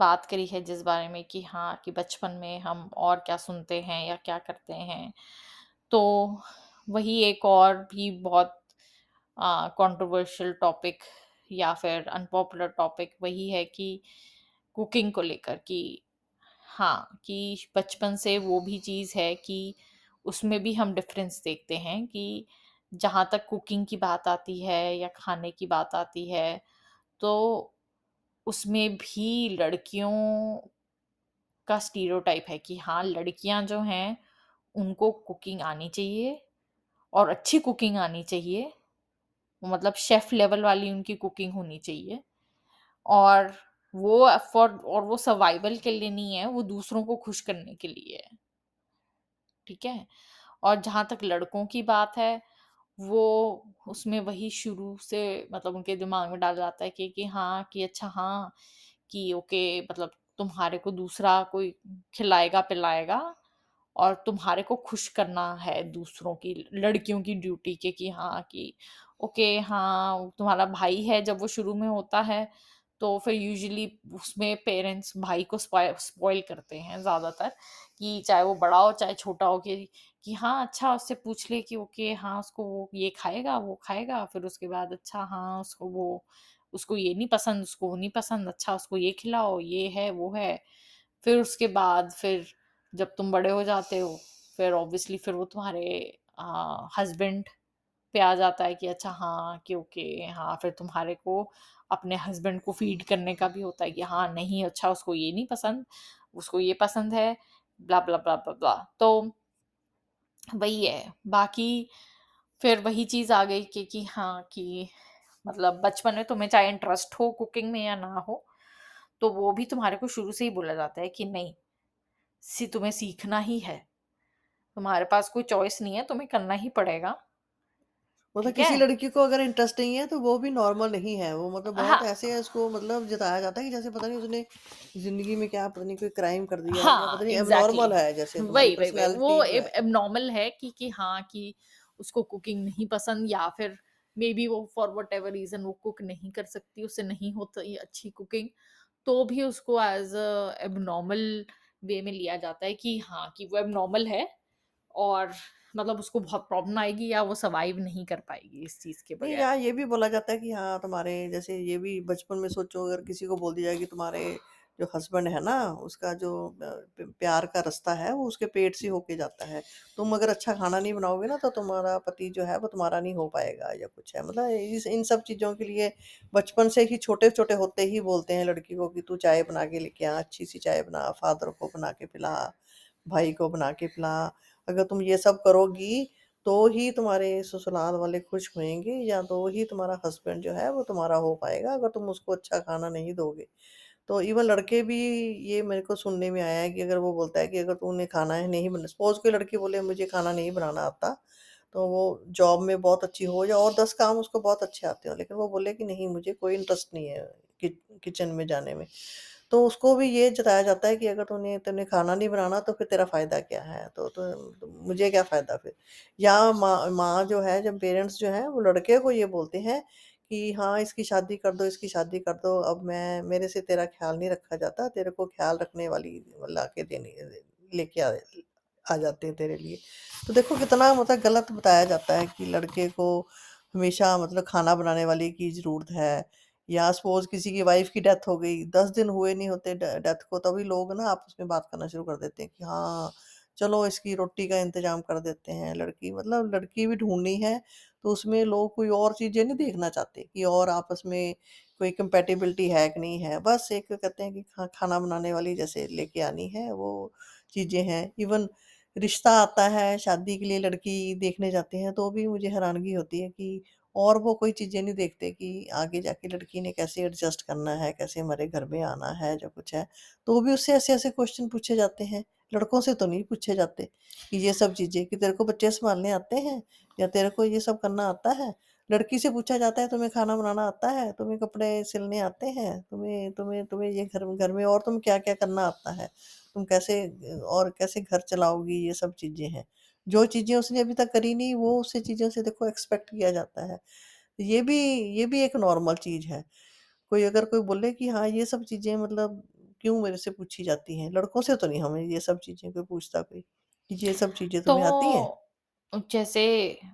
Speaker 1: बात करी है जिस बारे में कि हाँ कि बचपन में हम और क्या सुनते हैं या क्या करते हैं तो वही एक और भी बहुत कंट्रोवर्शियल टॉपिक या फिर अनपॉपुलर टॉपिक वही है कि कुकिंग को लेकर कि हाँ कि बचपन से वो भी चीज़ है कि उसमें भी हम डिफरेंस देखते हैं कि जहाँ तक कुकिंग की बात आती है या खाने की बात आती है तो उसमें भी लड़कियों का स्टीरियोटाइप है कि हाँ लड़कियाँ जो हैं उनको कुकिंग आनी चाहिए और अच्छी कुकिंग आनी चाहिए। मतलब शेफ लेवल वाली उनकी कुकिंग होनी चाहिए। और वो फॉर और वो सर्वाइवल के लिए नहीं है, वो दूसरों को खुश करने के लिए है। ठीक है? और जहाँ तक लड़कों की बात है, वो उसमें वही शुरू से मतलब उनके दिमाग में डाल जाता है कि कि हाँ कि अच्छा हाँ कि ओके मतलब तुम्हारे को दूसरा कोई खिलाएगा, पिलाएगा और तुम्हारे को खुश करना है दूसरों की, लड़कियों की ड्यूटी के कि हाँ कि ओके हाँ तुम्हारा भाई है जब वो शुरू में होता है तो फिर यूजुअली उसमें पेरेंट्स भाई को स्पॉइल करते हैं ज़्यादातर कि चाहे वो बड़ा हो, चाहे छोटा हो कि कि हाँ अच्छा उससे पूछ ले कि ओके हाँ उसको वो ये खाएगा, वो खाएगा, फिर उसके बाद अच्छा हाँ उसको वो, उसको ये नहीं पसंद, उसको वो नहीं पसंद अच्छा उसको ये खिलाओ, ये है, वो है, फिर उसके बाद फिर जब तुम बड़े हो जाते हो, फिर ऑब्वियसली फिर वो तुम्हारे हस्बैंड पे आ जाता है कि अच्छा हाँ कि ओके हाँ फिर तुम्हारे को अपने हस्बैंड को फ़ीड करने का भी होता है कि हाँ नहीं अच्छा उसको ये नहीं पसंद, उसको ये पसंद है blah blah blah blah blah तो वही है, बाकी फिर वही चीज़ आ गई कि कि हाँ कि मतलब बचपन में तुम्हें चाहे इंटरेस्ट हो कुकिंग में या ना हो तो वो भी तुम्हारे को शुरू से ही बोला जाता है कि नहीं सी तुम्हें सीखना ही है। तुम्हारे पास कोई चॉइस नहीं है तुम्हें करना ही पड़ेगा।
Speaker 2: मतलब
Speaker 1: ठीक
Speaker 2: किसी
Speaker 1: है?
Speaker 2: लड़की को अगर इंटरेस्ट नहीं है तो वो भी नॉर्मल नहीं है। वो मतलब बहुत
Speaker 1: हाँ।
Speaker 2: ऐसे है उसको मतलब जताया जाता है कि जैसे पता नहीं उसने ज़िंदगी में क्या पता नहीं कोई क्राइम कर दिया है या
Speaker 1: हाँ
Speaker 2: पता नहीं
Speaker 1: एग्जैक्टली
Speaker 2: एबनॉर्मल है जैसे तुम्हारी
Speaker 1: वही वही वही।
Speaker 2: पर्सनैलिटी
Speaker 1: वो
Speaker 2: जो है।
Speaker 1: एबनॉर्मल है कि कि हाँ कि उसको कुकिंग नहीं पसंद या फिर मे बी वो फॉर वट एवर रीजन वो कुक नहीं कर सकती उससे नहीं होती अच्छी कुकिंग तो भी उसको एज अ एबनॉर्मल वे में लिया जाता है कि हाँ कि वो एबनॉर्मल है और मतलब उसको बहुत प्रॉब्लम आएगी या वो सर्वाइव नहीं कर पाएगी इस चीज़ के
Speaker 2: नहीं
Speaker 1: बगैर।
Speaker 2: यहाँ ये भी बोला जाता है कि हाँ तुम्हारे जैसे ये भी बचपन में सोचो अगर किसी को बोल दिया जाए कि तुम्हारे जो हस्बैंड है ना, उसका जो प्यार का रास्ता है, वो उसके पेट से होके जाता है। तुम अगर अच्छा खाना नहीं बनाओगे ना तो तुम्हारा पति जो है, वो तुम्हारा नहीं हो पाएगा या कुछ है। मतलब इस, इन सब चीज़ों के लिए बचपन से ही छोटे छोटे होते ही बोलते हैं लड़की को कि तू चाय बना के लेके आ अच्छी सी चाय बना, फादर को बना के पिला, भाई को बना के पिला। अगर तुम ये सब करोगी तो ही तुम्हारे ससुराल वाले खुश होंगे या तो ही तुम्हारा हस्बैंड जो है, वो तुम्हारा हो पाएगा। अगर तुम उसको अच्छा खाना नहीं दोगे तो इवन लड़के भी ये मेरे को सुनने में आया है कि अगर वो बोलता है कि अगर तूने खाना है नहीं बना सपोज़ कोई लड़की बोले मुझे खाना नहीं बनाना आता तो वो जॉब में बहुत अच्छी हो या और दस काम उसको बहुत अच्छे आते हो लेकिन वो बोले कि नहीं मुझे कोई इंटरेस्ट नहीं है कि, किचन में जाने में तो उसको भी ये जताया जाता है कि अगर तूने तूने खाना नहीं बनाना तो फिर तेरा फ़ायदा क्या है? तो तो मुझे क्या फ़ायदा फिर? या माँ माँ जो है जब पेरेंट्स जो हैं वो लड़के को ये बोलते हैं कि हाँ, इसकी शादी कर दो, इसकी शादी कर दो, अब मैं मेरे से तेरा ख़्याल नहीं रखा जाता, तेरे को ख़्याल रखने वाली लाके देनी लेके आ आ जाते हैं तेरे लिए। तो देखो कितना मतलब गलत बताया जाता है कि लड़के को हमेशा मतलब खाना बनाने वाले की ज़रूरत है या सपोज़ किसी की वाइफ़ की डेथ हो गई, 10 दिन हुए नहीं होते डेथ को तभी लोग ना आपस में बात करना शुरू कर देते हैं कि हाँ, चलो इसकी रोटी का इंतज़ाम कर देते हैं। लड़की मतलब लड़की भी ढूंढनी है, तो उसमें लोग कोई और चीज़ें नहीं देखना चाहते कि और आपस में कोई कंपेटिबिलिटी है कि नहीं है। बस एक कहते हैं कि खा खाना बनाने वाली जैसे लेके आनी है, वो चीज़ें हैं। इवन रिश्ता आता है, शादी के लिए लड़की देखने जाते हैं, तो भी मुझे हैरानगी होती है कि और वो कोई चीज़ें नहीं देखते कि आगे जाके लड़की ने कैसे एडजस्ट करना है, कैसे हमारे घर में आना है, जो कुछ है। तो वो भी उससे ऐसे-ऐसे क्वेश्चन पूछे जाते हैं, लड़कों से तो नहीं पूछे जाते कि ये सब चीज़ें कि तेरे को बच्चे संभालने आते हैं या तेरे को ये सब करना आता है? लड़की से पूछा जाता है तुम्हें खाना बनाना आता है? तुम्हें कपड़े सिलने आते हैं? तुम्हें तुम्हें तुम्हें ये घर घर में और तुम क्या-क्या करना आता है? तुम कैसे और कैसे घर चलाओगी? ये सब चीज़ें हैं। जो चीज़ें उसने अभी तक करी नहीं, वो उससे चीज़ों से देखो एक्सपेक्ट किया जाता है। ये भी ये भी एक नॉर्मल चीज़ है। कोई अगर कोई बोले कि हाँ, ये सब चीज़ें मतलब क्यों मेरे से पूछी जाती हैं? लड़कों से तो नहीं हमें ये सब चीज़ें कोई पूछता कोई, कि ये सब चीज़ें तुम्हें आती हैं?
Speaker 1: तो जैसे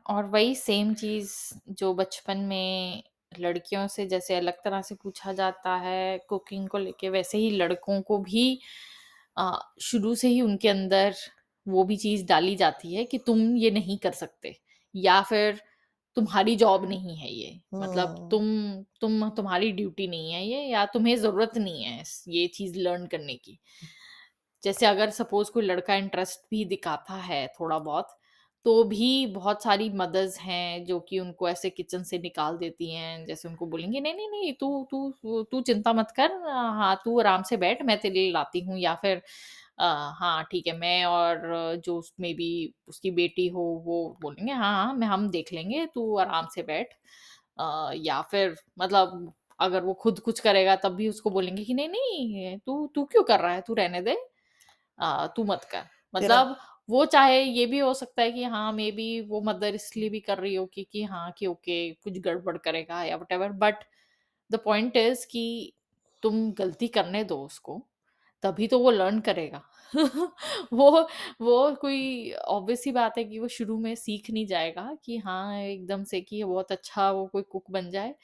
Speaker 1: और वही सेम चीज़ जो बचपन में लड़कियों से जैसे अलग तरह से पूछा जाता है कुकिंग को लेके, वैसे ही लड़कों को भी शुरू से ही उनके अंदर वो भी चीज़ डाली जाती है कि तुम ये नहीं कर सकते या फिर तुम्हारी जॉब नहीं है ये। मतलब
Speaker 2: हुँ।
Speaker 1: तुम तुम तुम्हारी ड्यूटी नहीं है ये या तुम्हें ज़रूरत नहीं है इस ये चीज़ लर्न करने की। जैसे अगर सपोज़ कोई लड़का इंटरेस्ट भी दिखाता है थोड़ा बहुत, तो भी बहुत सारी मदर्स हैं जो कि उनको ऐसे किचन से निकाल देती हैं। जैसे उनको बोलेंगे नहीं, नहीं, नहीं तू तू तू चिंता मत कर हाँ, तू आराम से बैठ मैं तेरे लिए लाती हूँ या फिर अ, हाँ, ठीक है मैं और जो उस मेबी उसकी बेटी हो वो बोलेंगे हाँ, हाँ, मैं हम देख लेंगे तू आराम से बैठ। अ, या फिर मतलब अगर वो खुद कुछ करेगा तब भी उसको बोलेंगे कि नहीं, नहीं तू तू क्यों कर रहा है? तू रहने दे। अ, तू मत कर।
Speaker 2: तेरा
Speaker 1: मतलब वो चाहे ये भी हो सकता है कि हाँ, मेबी वो मदर इसलिए भी कर रही हो कि कि हाँ, कि ओके कुछ गड़बड़ करेगा या whatever but the point is कि तुम गलती करने दो उसको, तभी तो वो लर्न करेगा। वो वो कोई ऑब्वियस सी बात है कि वो शुरू में सीख नहीं जाएगा कि हाँ, एकदम से कि बहुत अच्छा वो कोई कुक बन जाए।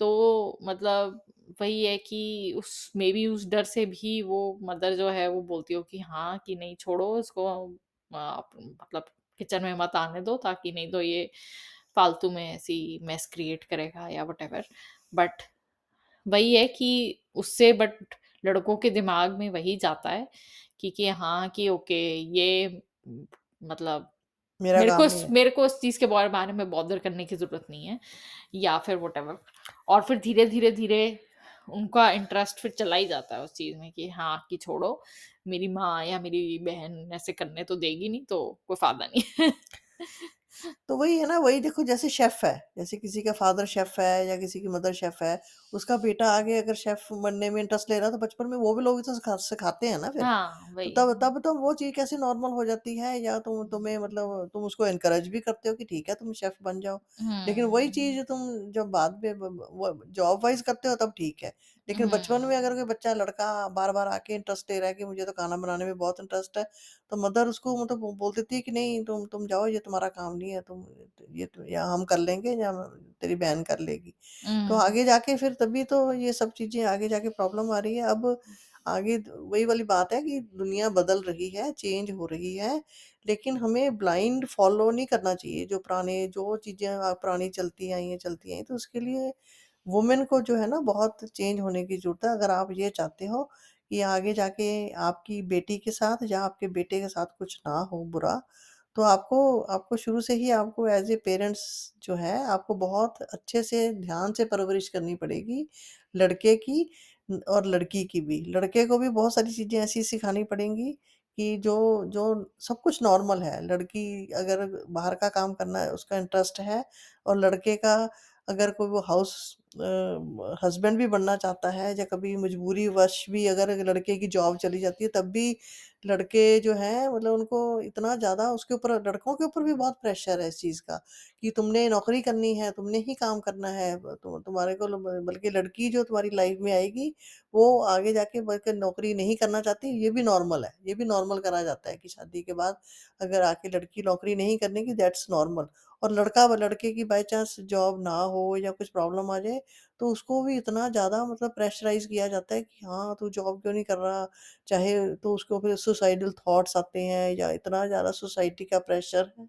Speaker 1: तो मतलब वही है कि उस मेबी उस डर से भी वो मदर जो है वो बोलती हो कि हाँ, कि नहीं छोड़ो इसको आप मतलब किचन में मत आने दो ताकि नहीं तो ये फालतू में ऐसी मेस क्रिएट करेगा या व्हाटएवर। बट वही है कि उससे बट लड़कों के दिमाग में वही जाता है कि कि हाँ, कि ओके ये मतलब
Speaker 2: मेरा
Speaker 1: मेरे को
Speaker 2: काम नहीं है।
Speaker 1: मेरे को इस चीज़ के बारे बारे में बॉदर करने की ज़रूरत नहीं है या फिर व्हाटएवर और फिर धीरे, धीरे, धीरे उनका इंटरेस्ट फिर चला ही जाता है उस चीज़ में कि हाँ, कि छोड़ो मेरी माँ या मेरी बहन ऐसे करने तो देगी नहीं तो कोई फ़ायदा नहीं है।
Speaker 2: तो वही है ना, वही देखो जैसे शेफ़ है, जैसे किसी का फ़ादर शेफ़ है या किसी की मदर शेफ़ है, उसका बेटा आगे अगर शेफ़ बनने में इंटरेस्ट ले रहा है, तो बचपन में वो भी लोग ही तो सिखा सिखाते हैं ना फिर।
Speaker 1: हाँ,
Speaker 2: तो
Speaker 1: वही।
Speaker 2: तब तब तो वो चीज़ कैसे नॉर्मल हो जाती है या तुम तुम्हें मतलब तुम उसको एनकरेज भी करते हो कि ठीक है, तुम शेफ़ बन जाओ। लेकिन वही
Speaker 1: हुँ।
Speaker 2: चीज़ तुम जब बाद में ब ब वो जॉब वाइज़ करते हो तब ठीक है। लेकिन बचपन में अगर कोई बच्चा लड़का बार-बार आके इंटरेस्ट ले रहा है कि मुझे तो खाना बनाने में बहुत इंटरेस्ट है, तो मदर उसको मतलब बोल देती है कि नहीं तुम तुम जाओ ये तुम्हारा काम नहीं है, तुम ये तो या हम कर लेंगे या तेरी बहन कर लेगी। तो
Speaker 1: हुँ।
Speaker 2: आगे जाके फिर तभी तो ये सब चीज़ें आगे जाके प्रॉब्लम आ रही है। अब आगे द वही वाली बात है कि दुनिया बदल रही है, चेंज हो रही है, लेकिन हमें ब्लाइंड फॉलो नहीं करना चाहिए। जो पुराने जो चीज़ें पुरानी चलती आई हैं, चलती आई हैं, तो उसके लिए वुमेन को जो है ना बहुत चेंज होने की ज़रूरत है। अगर आप ये चाहते हो कि आगे जाके आपकी बेटी के साथ या आपके बेटे के साथ कुछ ना हो बुरा, तो आपको आपको शुरू से ही आपको एज़ ए पेरेंट्स जो है, आपको बहुत अच्छे से ध्यान से परवरिश करनी पड़ेगी, लड़के की और लड़की की भी। लड़के को भी बहुत सारी चीज़ें ऐसी सिखानी पड़ेंगी कि जो जो सब कुछ नॉर्मल है। लड़की अगर बाहर का काम करना है, उसका इंटरेस्ट है और लड़के का अगर कोई वो हाउस हस्बैंड भी बनना चाहता है या कभी मजबूरी वश भी अगर लड़के की जॉब चली जाती है तब भी लड़के जो हैं मतलब उनको इतना ज़्यादा उसके ऊपर लड़कों के ऊपर भी बहुत प्रेशर है इस चीज़ का कि तुमने नौकरी करनी है, तुमने ही काम करना है, तु तुम्हारे को बल्कि लड़की जो तुम्हारी लाइफ में आएगी, वो आगे जाके बल्कि नौकरी नहीं करना चाहती, ये भी नॉर्मल है। ये भी नॉर्मल करा जाता है कि शादी के बाद अगर आके लड़की नौकरी नहीं करने की दैट्स नॉर्मल और लड़का व लड़के की बाई चांस जॉब ना हो या कुछ प्रॉब्लम आ जाए, तो उसको भी इतना ज़्यादा मतलब प्रेशराइज़ किया जाता है कि हाँ, तू जॉब क्यों नहीं कर रहा? चाहे तो उसको फिर सुसाइडल थॉट्स आते हैं या इतना ज़्यादा सोसाइटी का प्रेशर है,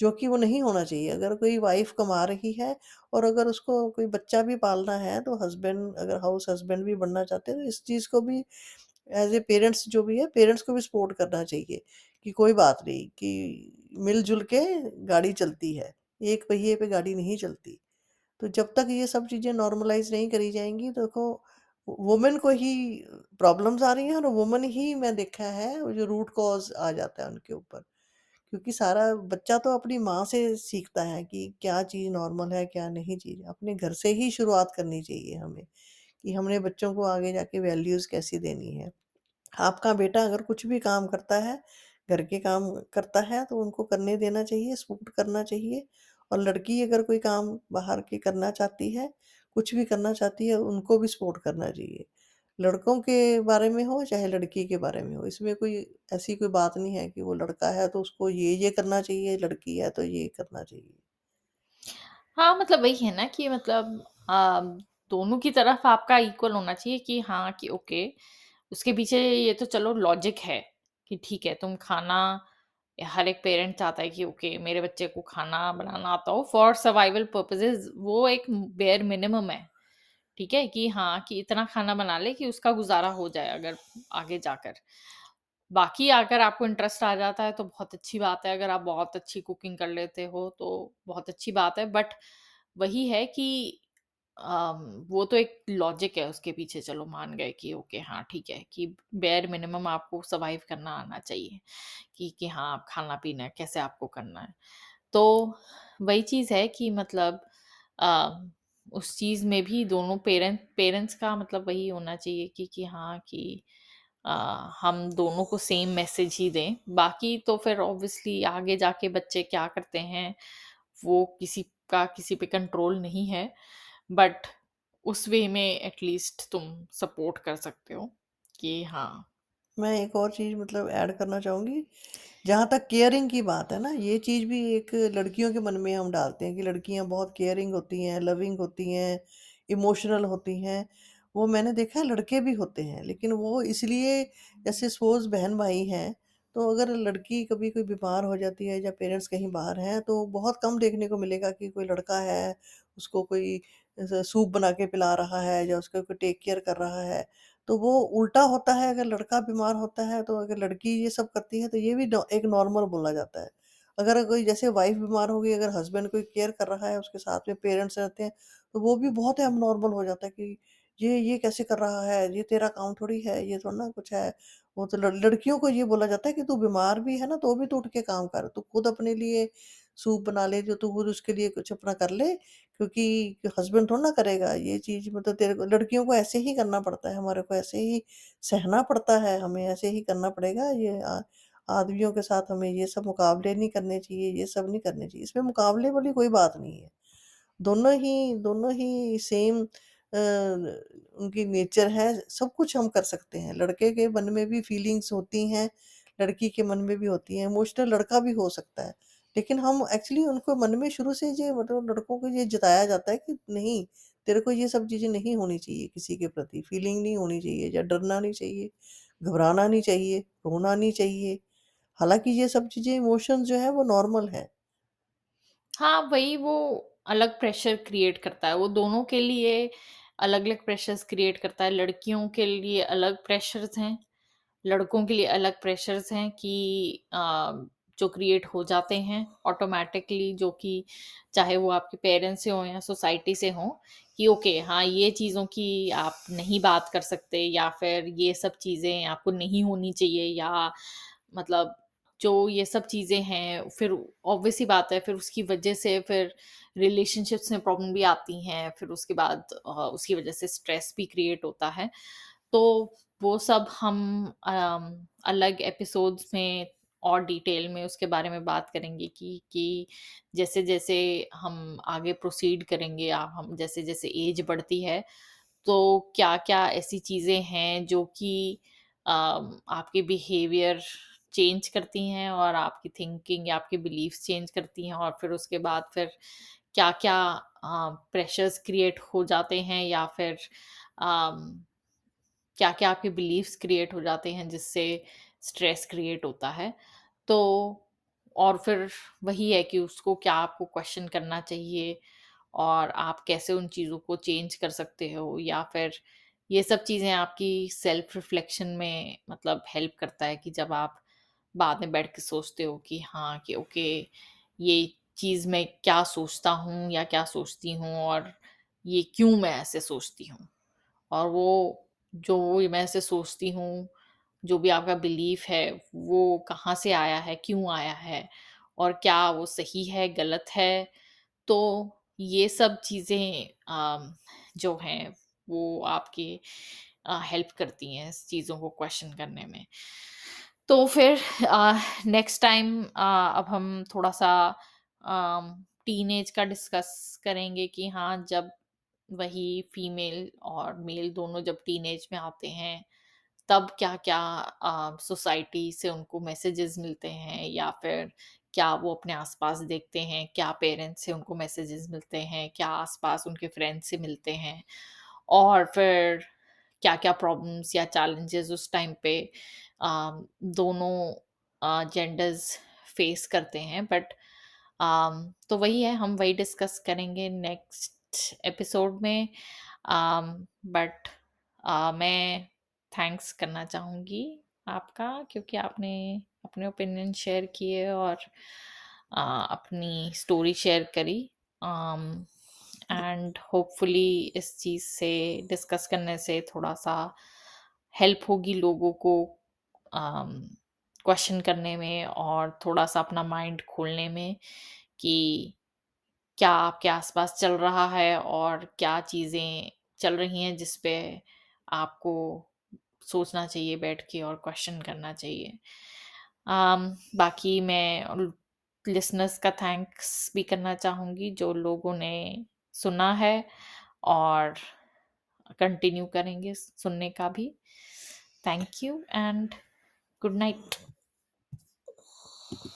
Speaker 2: जो कि वो नहीं होना चाहिए। अगर कोई वाइफ़ कमा रही है और अगर उसको कोई बच्चा भी पालना है, तो हस्बैंड अगर हाउस हस्बैंड भी बनना चाहते हैं, तो इस चीज़ को भी एज़ ए पेरेंट्स जो भी है, पेरेंट्स को भी सपोर्ट करना चाहिए कि कोई बात नहीं कि मिल-जुल के गाड़ी चलती है, एक पहिए पे गाड़ी नहीं चलती। तो जब तक ये सब चीज़ें नॉर्मलाइज़ नहीं करी जाएँगी, देखो वुमेन को ही प्रॉब्लम्स आ रही हैं और वुमन ही मैं देखा है, वो जो रूट कॉज़ आ जाता है उनके ऊपर। क्योंकि सारा बच्चा तो अपनी माँ से सीखता है कि क्या चीज़ नॉर्मल है, क्या नहीं चीज़। अपने घर से ही शुरुआत करनी चाहिए हमें, कि हमने बच्चों को आगे जाके वैल्यूज़ कैसी देनी है। आपका बेटा अगर कुछ भी काम करता है, घर के काम करता है तो उनको करने देना चाहिए, सपोर्ट करना चाहिए और लड़की अगर कोई काम बाहर के करना चाहती है, कुछ भी करना चाहती है, उनको भी सपोर्ट करना चाहिए। लड़कों के बारे में हो चाहे लड़की के बारे में हो, इसमें कोई ऐसी कोई बात नहीं है कि वो लड़का है तो उसको ये-ये करना चाहिए, लड़की है तो ये करना चाहिए।
Speaker 1: हाँ, मतलब वही है ना कि मतलब अ, दोनों की तरफ़ आपका इक्वल होना चाहिए कि हाँ, कि ओके, उसके पीछे ये तो चलो लॉजिक है कि ठीक है, तुम खाना हर एक पेरेंट चाहता है कि ओके, मेरे बच्चे को खाना बनाना आता हो फॉर सर्वाइवल पर्पसेज़ वो एक बेयर मिनिमम है, ठीक है? कि हाँ, कि इतना खाना बना ले कि उसका गुज़ारा हो जाए अगर आगे जाकर। बाकी अगर आपको इंटरेस्ट आ जाता है तो बहुत अच्छी बात है, अगर आप बहुत अच्छी कुकिंग कर लेते हो तो बहुत अच्छी बात है बट वही है कि वो तो एक लॉजिक है उसके पीछे चलो मान गए कि ओके हाँ ठीक है कि बेयर मिनिमम आपको सर्वाइव करना आना चाहिए कि कि हाँ आप खाना पीना कैसे आपको करना है। तो वही चीज़ है कि मतलब अ, उस चीज़ में भी दोनों पेरेंट पेरेंट्स का मतलब वही होना चाहिए कि कि हाँ कि अ, हम दोनों को सेम मैसेज ही दें। बाकी तो फिर ऑब्वियसली आगे जाके बच्चे क्या करते हैं वो किसी का किसी पे कंट्रोल नहीं है। बट उस वे में एटलीस्ट तुम सपोर्ट कर सकते हो कि हाँ
Speaker 2: मैं एक और चीज़ मतलब ऐड करना चाहूँगी, जहाँ तक केयरिंग की बात है ना, ये चीज़ भी एक लड़कियों के मन में हम डालते हैं कि लड़कियाँ बहुत केयरिंग होती हैं, लविंग होती हैं, इमोशनल होती हैं। वो मैंने देखा है लड़के भी होते हैं, लेकिन वो इसलिए जैसे सपोज़ बहन-भाई हैं, तो अगर लड़की कभी कोई बीमार हो जाती है या पेरेंट्स कहीं बाहर हैं, तो बहुत कम देखने को मिलेगा कि कोई लड़का है, उसको कोई सूप बना के पिला रहा है या उसका कोई टेक केयर कर रहा है। तो वो उल्टा होता है अगर लड़का बीमार होता है तो अगर लड़की ये सब करती है तो ये भी एक नॉर्मल बोला जाता है। अगर कोई जैसे वाइफ़ बीमार हो गई अगर हस्बैंड कोई केयर कर रहा है, उसके साथ में पेरेंट्स रहते हैं, तो वो भी बहुत एब्नॉर्मल हो जाता है कि ये ये कैसे कर रहा है? ये तेरा काम थोड़ी है, ये थोड़ा ना कुछ है। वो तो लड़ लड़कियों को ये बोला जाता है कि तू बीमार भी है ना तो भी तू उठ के काम कर, तू खुद अपने लिए सूप बना ले, जो तू खुद उसके लिए कुछ अपना कर ले क्योंकि हस्बैंड थोड़ा ना करेगा ये चीज़ मतलब तेरे को लड़कियों को ऐसे ही करना पड़ता है, हमारे को ऐसे ही सहना पड़ता है, हमें ऐसे ही करना पड़ेगा। ये आदमियों के साथ हमें ये सब मुकाबले नहीं करने चाहिए, ये सब नहीं करने चाहिए। इसमें मुकाबले वाली कोई बात नहीं है। दोनों ही दोनों ही सेम अ, उनकी नेचर है, सब कुछ हम कर सकते हैं। लड़के के मन में भी फीलिंग्स होती हैं, लड़की के मन में भी होती हैं, इमोशनल लड़का भी हो सकता है। लेकिन हम एक्चुअली उनको मन में शुरू से ये मतलब लड़कों को ये जताया जाता है कि नहीं, तेरे को ये सब चीज़ें नहीं होनी चाहिए किसी के प्रति, फीलिंग नहीं होनी चाहिए या डरना नहीं चाहिए, घबराना नहीं चाहिए, रोना नहीं चाहिए। हालाँकि ये सब चीज़ें इमोशन जो है वो नॉर्मल है
Speaker 1: हाँ, वही वो अलग प्रेशर क्रिएट करता है, वो दोनों के लिए अलग-अलग प्रेशर्स क्रिएट करता है, लड़कियों के लिए अलग प्रेशर्स हैं, लड़कों के लिए अलग प्रेशर्स हैं कि जो क्रिएट हो जाते हैं ऑटोमेटिकली जो कि चाहे वो आपके पेरेंट्स से हों या सोसाइटी से हों, कि ओके हाँ, ये चीज़ों की आप नहीं बात कर सकते या फिर ये सब चीज़ें आपको नहीं होनी चाहिए या मतलब जो ये सब चीज़ें हैं फिर ऑब्वियस सी बात है फिर उसकी वजह से फिर रिलेशनशिप्स में प्रॉब्लम भी आती हैं फिर उसके बाद उसकी वजह से स्ट्रेस भी क्रिएट होता है। तो वो सब हम अलग एपिसोड्स में और डिटेल में उसके बारे में बात करेंगे कि कि जैसे जैसे हम आगे प्रोसीड करेंगे या हम जैसे जैसे एज बढ़ती है तो क्या-क्या ऐसी चीज़ें हैं जो कि आपके बिहेवियर चेंज करती हैं और आपकी थिंकिंग या आपके बिलीफ्स चेंज करती हैं और फिर उसके बाद फिर क्या-क्या प्रेशर्स क्रिएट हो जाते हैं या फिर अम, क्या-क्या आपके बिलीफ्स क्रिएट हो जाते हैं जिससे स्ट्रेस क्रिएट होता है। तो और फिर वही है कि उसको क्या आपको क्वेश्चन करना चाहिए और आप कैसे उन चीज़ों को चेंज कर सकते हो या फिर ये सब चीज़ें आपकी सेल्फ रिफ्लेक्शन में मतलब हेल्प करता है कि जब आप बाद में बैठ के सोचते हो कि हाँ कि ओके ये चीज़ मैं क्या सोचता हूँ या क्या सोचती हूँ और ये क्यों मैं ऐसे सोचती हूँ? और वो जो मैं ऐसे सोचती हूँ, जो भी आपका बिलीफ है, वो कहाँ से आया है, क्यों आया है और क्या वो सही है, गलत है? तो ये सब चीज़ें जो हैं वो आपके हेल्प करती हैं इस चीज़ों को क्वेश्चन करने में। तो फिर नेक्स्ट टाइम अब हम थोड़ा-सा टीनेज का डिस्कस करेंगे कि हाँ, जब वही फीमेल और मेल दोनों जब टीनेज में आते हैं, तब क्या-क्या सोसाइटी से उनको मैसेजेस मिलते हैं या फिर क्या वो अपने आस-पास देखते हैं, क्या पेरेंट्स से उनको मैसेजेस मिलते हैं, क्या आस-पास उनके फ्रेंड्स से मिलते हैं? और फिर क्या-क्या प्रॉब्लम्स या चैलेंजेस उस टाइम पे अ, दोनों जेंडर्स फेस करते हैं। बट तो वही है हम वही डिस्कस करेंगे नेक्स्ट एपिसोड में। बट मैं थैंक्स करना चाहूँगी आपका क्योंकि आपने अपने ओपिनियन शेयर किए और अ, अपनी स्टोरी शेयर करी। एंड होपफुली इस चीज़ से डिस्कस करने से थोड़ा-सा हेल्प होगी लोगों को क्वेश्चन करने में और थोड़ा-सा अपना माइंड खोलने में कि क्या आपके आसपास चल रहा है और क्या चीज़ें चल रही हैं जिस पे आपको सोचना चाहिए बैठ के और क्वेश्चन करना चाहिए। um, बाकी मैं लिसनर्स का थैंक्स भी करना चाहूँगी जो लोगों ने सुना है और कंटिन्यू करेंगे सुनने का भी। Thank you and good night.